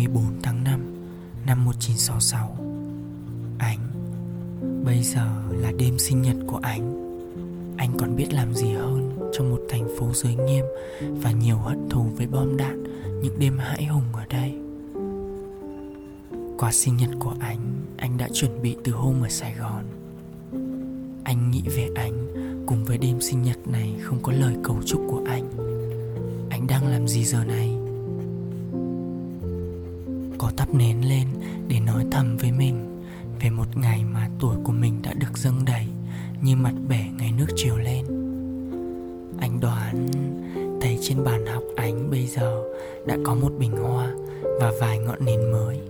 24 tháng 5 năm 1966. Ánh. bây giờ là đêm sinh nhật của Ánh. Anh còn biết làm gì hơn trong một thành phố giới nghiêm và nhiều hận thù với bom đạn những đêm hãi hùng ở đây. Quà sinh nhật của Ánh, anh đã chuẩn bị từ hôm ở Sài Gòn. Anh nghĩ về Ánh cùng với đêm sinh nhật này không có lời cầu chúc của anh. Anh đang làm gì giờ này? Có tắp nến lên để nói thầm với mình về một ngày mà tuổi của mình đã được dâng đầy như mặt bể ngày nước chiều lên. Anh đoán, thấy trên bàn học ánh bây giờ đã có một bình hoa và vài ngọn nến mới,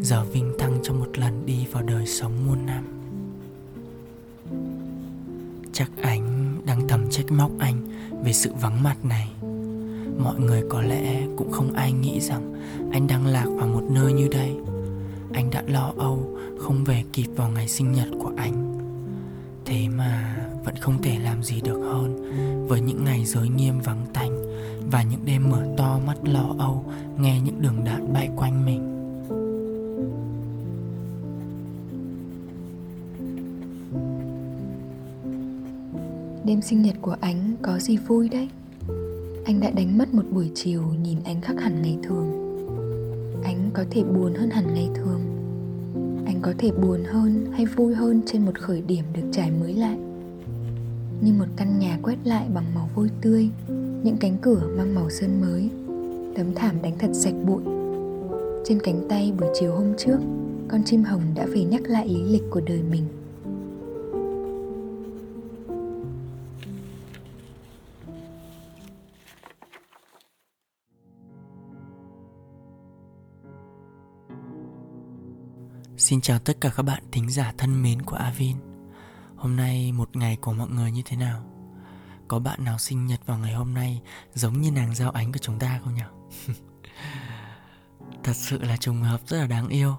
giờ vinh thăng cho một lần đi vào đời sống muôn năm. Chắc ánh đang thầm trách móc anh về sự vắng mặt này mọi người có lẽ cũng không ai nghĩ rằng anh đang lạc vào một nơi như đây. Anh đã lo âu, không về kịp vào ngày sinh nhật của anh. Thế mà vẫn không thể làm gì được hơn với những ngày giới nghiêm vắng tanh và những đêm mở to mắt lo âu, nghe những đường đạn bay quanh mình. Đêm sinh nhật của anh có gì vui đấy? Anh đã đánh mất một buổi chiều nhìn anh khác hẳn ngày thường. Anh có thể buồn hơn hẳn ngày thường. Anh có thể buồn hơn hay vui hơn trên một khởi điểm được trải mới lại. Như một căn nhà quét lại bằng màu vôi tươi, Những cánh cửa mang màu sơn mới, Tấm thảm đánh thật sạch bụi. Trên cánh tay buổi chiều hôm trước, Con chim hồng đã về nhắc lại lý lịch của đời mình. Xin chào tất cả các bạn thính giả thân mến của Avin Hôm nay một ngày của mọi người như thế nào? Có bạn nào sinh nhật vào ngày hôm nay giống như nàng giao ánh của chúng ta không nhỉ? Thật sự là trùng hợp, rất là đáng yêu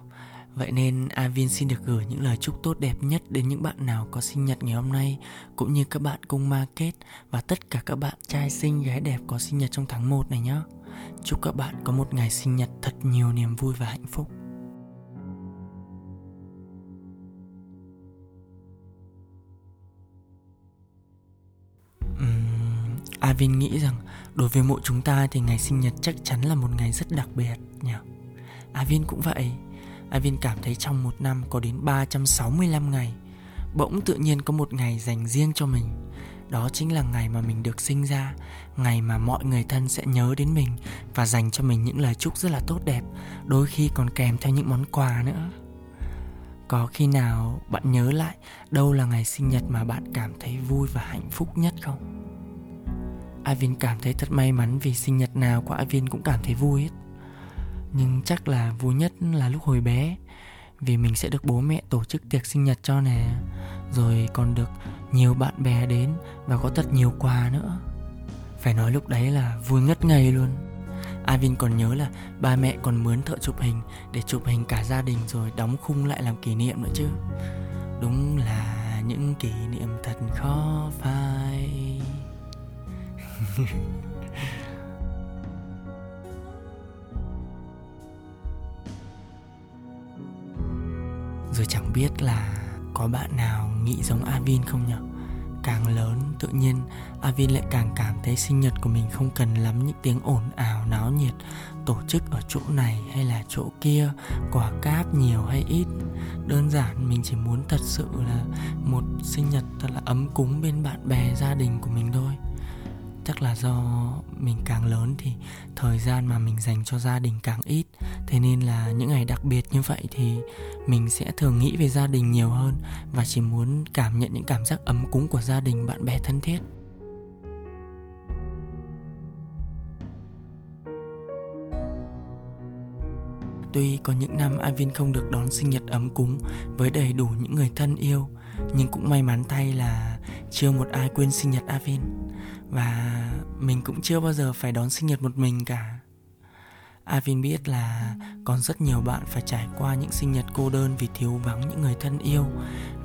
Vậy nên Avin xin được gửi những lời chúc tốt đẹp nhất đến những bạn nào có sinh nhật ngày hôm nay, Cũng như các bạn cung ma kết và tất cả các bạn trai xinh, gái đẹp có sinh nhật trong tháng 1 này nhé Chúc các bạn có một ngày sinh nhật thật nhiều niềm vui và hạnh phúc Avin nghĩ rằng đối với mỗi chúng ta thì ngày sinh nhật chắc chắn là một ngày rất đặc biệt nhỉ. Avin cũng vậy. Avin cảm thấy trong một năm có đến 365 ngày. Bỗng tự nhiên có một ngày dành riêng cho mình. Đó chính là ngày mà mình được sinh ra, ngày mà mọi người thân sẽ nhớ đến mình và dành cho mình những lời chúc rất là tốt đẹp, đôi khi còn kèm theo những món quà nữa. Có khi nào bạn nhớ lại đâu là ngày sinh nhật mà bạn cảm thấy vui và hạnh phúc nhất không? Avin cảm thấy thật may mắn vì sinh nhật nào của Avin cũng cảm thấy vui hết. Nhưng chắc là vui nhất là lúc hồi bé, Vì mình sẽ được bố mẹ tổ chức tiệc sinh nhật cho nè, Rồi còn được nhiều bạn bè đến và có thật nhiều quà nữa. Phải nói lúc đấy là vui ngất ngây luôn. Avin còn nhớ là ba mẹ còn mướn thợ chụp hình Để chụp hình cả gia đình rồi đóng khung lại làm kỷ niệm nữa chứ. Đúng là những kỷ niệm thật khó phai. Rồi chẳng biết là có bạn nào nghĩ giống Avin không nhỉ? Càng lớn, tự nhiên, Avin lại càng cảm thấy sinh nhật của mình không cần lắm những tiếng ồn ào náo nhiệt, Tổ chức ở chỗ này hay là chỗ kia Quả cáp nhiều hay ít Đơn giản, mình chỉ muốn thật sự là một sinh nhật thật là ấm cúng bên bạn bè, gia đình của mình thôi chắc là do mình càng lớn thì thời gian mà mình dành cho gia đình càng ít. Thế nên là những ngày đặc biệt như vậy thì mình sẽ thường nghĩ về gia đình nhiều hơn và chỉ muốn cảm nhận những cảm giác ấm cúng của gia đình, bạn bè thân thiết. Tuy có những năm Avin không được đón sinh nhật ấm cúng với đầy đủ những người thân yêu, Nhưng cũng may mắn thay là chưa một ai quên sinh nhật Avin và mình cũng chưa bao giờ phải đón sinh nhật một mình cả. Avin biết là còn rất nhiều bạn phải trải qua những sinh nhật cô đơn vì thiếu vắng những người thân yêu.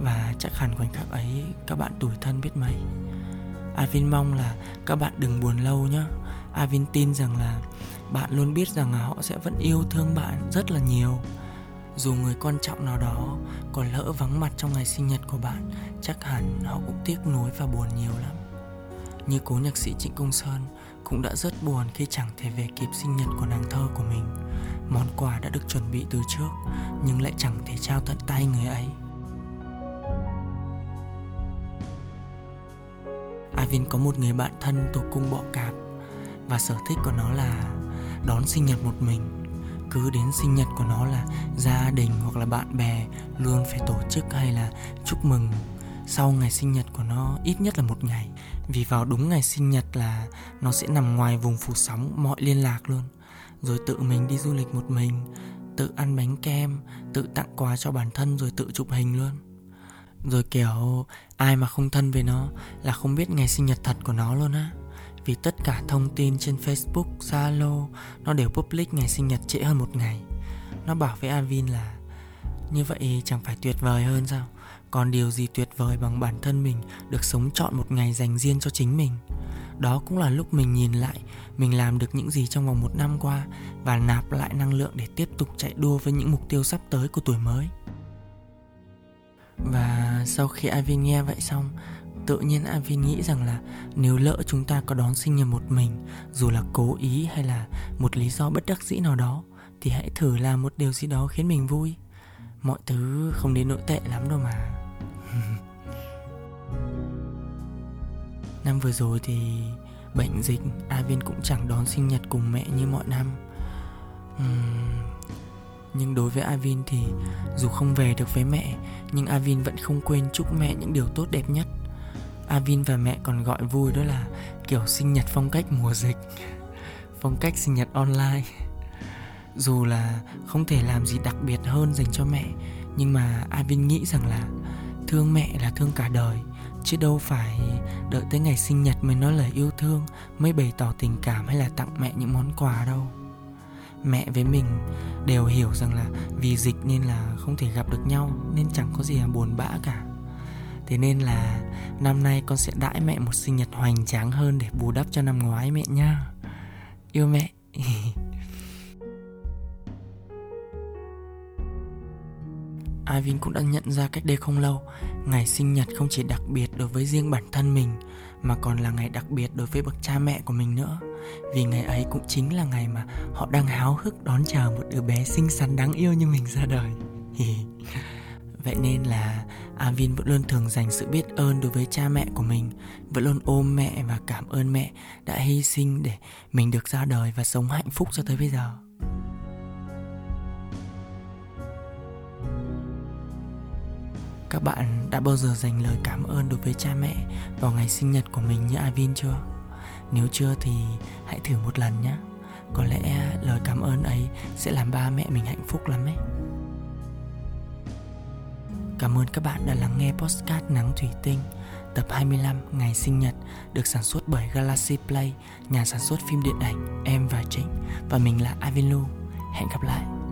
Và chắc hẳn khoảnh khắc ấy các bạn tủi thân biết mấy. Avin mong là các bạn đừng buồn lâu nhé Avin tin rằng là bạn luôn biết rằng họ sẽ vẫn yêu thương bạn rất là nhiều. Dù người quan trọng nào đó còn lỡ vắng mặt trong ngày sinh nhật của bạn, chắc hẳn họ cũng tiếc nuối và buồn nhiều lắm như cố nhạc sĩ trịnh công sơn cũng đã rất buồn khi chẳng thể về kịp sinh nhật của nàng thơ của mình. Món quà đã được chuẩn bị từ trước, nhưng lại chẳng thể trao tận tay người ấy. Avin có một người bạn thân thuộc cung bọ cạp, và sở thích của nó là đón sinh nhật một mình. Cứ đến sinh nhật của nó là gia đình hoặc là bạn bè luôn phải tổ chức hay là chúc mừng. Sau ngày sinh nhật của nó, ít nhất là một ngày vì vào đúng ngày sinh nhật là nó sẽ nằm ngoài vùng phủ sóng mọi liên lạc luôn. Rồi tự mình đi du lịch một mình tự ăn bánh kem tự tặng quà cho bản thân rồi tự chụp hình luôn. Rồi kiểu ai mà không thân với nó là không biết ngày sinh nhật thật của nó luôn á. Vì tất cả thông tin trên Facebook, Zalo nó đều public ngày sinh nhật trễ hơn một ngày. Nó bảo với Avin là như vậy chẳng phải tuyệt vời hơn sao? Còn điều gì tuyệt vời bằng bản thân mình được sống chọn một ngày dành riêng cho chính mình. Đó cũng là lúc mình nhìn lại, mình làm được những gì trong vòng một năm qua và nạp lại năng lượng để tiếp tục chạy đua với những mục tiêu sắp tới của tuổi mới. Và sau khi Ivy nghe vậy xong, tự nhiên Ivy nghĩ rằng là nếu lỡ chúng ta có đón sinh nhật một mình, dù là cố ý hay là một lý do bất đắc dĩ nào đó, thì hãy thử làm một điều gì đó khiến mình vui mọi thứ không đến nỗi tệ lắm đâu mà. Năm vừa rồi thì bệnh dịch Avin cũng chẳng đón sinh nhật cùng mẹ như mọi năm. Uhm, nhưng đối với Avin thì dù không về được với mẹ nhưng Avin vẫn không quên chúc mẹ những điều tốt đẹp nhất. Avin và mẹ còn gọi vui đó là kiểu sinh nhật phong cách mùa dịch phong cách sinh nhật online dù là không thể làm gì đặc biệt hơn dành cho mẹ, nhưng mà Avin nghĩ rằng là thương mẹ là thương cả đời, chứ đâu phải đợi tới ngày sinh nhật mới nói lời yêu thương, mới bày tỏ tình cảm hay là tặng mẹ những món quà đâu. Mẹ với mình đều hiểu rằng là vì dịch nên là không thể gặp được nhau, nên chẳng có gì là buồn bã cả. Thế nên là năm nay con sẽ đãi mẹ một sinh nhật hoành tráng hơn để bù đắp cho năm ngoái mẹ nha. Yêu mẹ. Ivin cũng đã nhận ra cách đây không lâu, Ngày sinh nhật không chỉ đặc biệt đối với riêng bản thân mình, Mà còn là ngày đặc biệt đối với bậc cha mẹ của mình nữa. Vì ngày ấy cũng chính là ngày mà họ đang háo hức đón chờ một đứa bé xinh xắn đáng yêu như mình ra đời. Vậy nên là Avin vẫn luôn thường dành sự biết ơn đối với cha mẹ của mình, Vẫn luôn ôm mẹ và cảm ơn mẹ đã hy sinh để mình được ra đời và sống hạnh phúc cho tới bây giờ. Các bạn đã bao giờ dành lời cảm ơn đối với cha mẹ vào ngày sinh nhật của mình như Avin chưa? Nếu chưa thì hãy thử một lần nhé Có lẽ lời cảm ơn ấy sẽ làm ba mẹ mình hạnh phúc lắm ấy Cảm ơn các bạn đã lắng nghe postcard Nắng Thủy Tinh tập 25 ngày sinh nhật được sản xuất bởi Galaxy Play, nhà sản xuất phim điện ảnh Em và Trịnh và mình là Avin Lu. Hẹn gặp lại.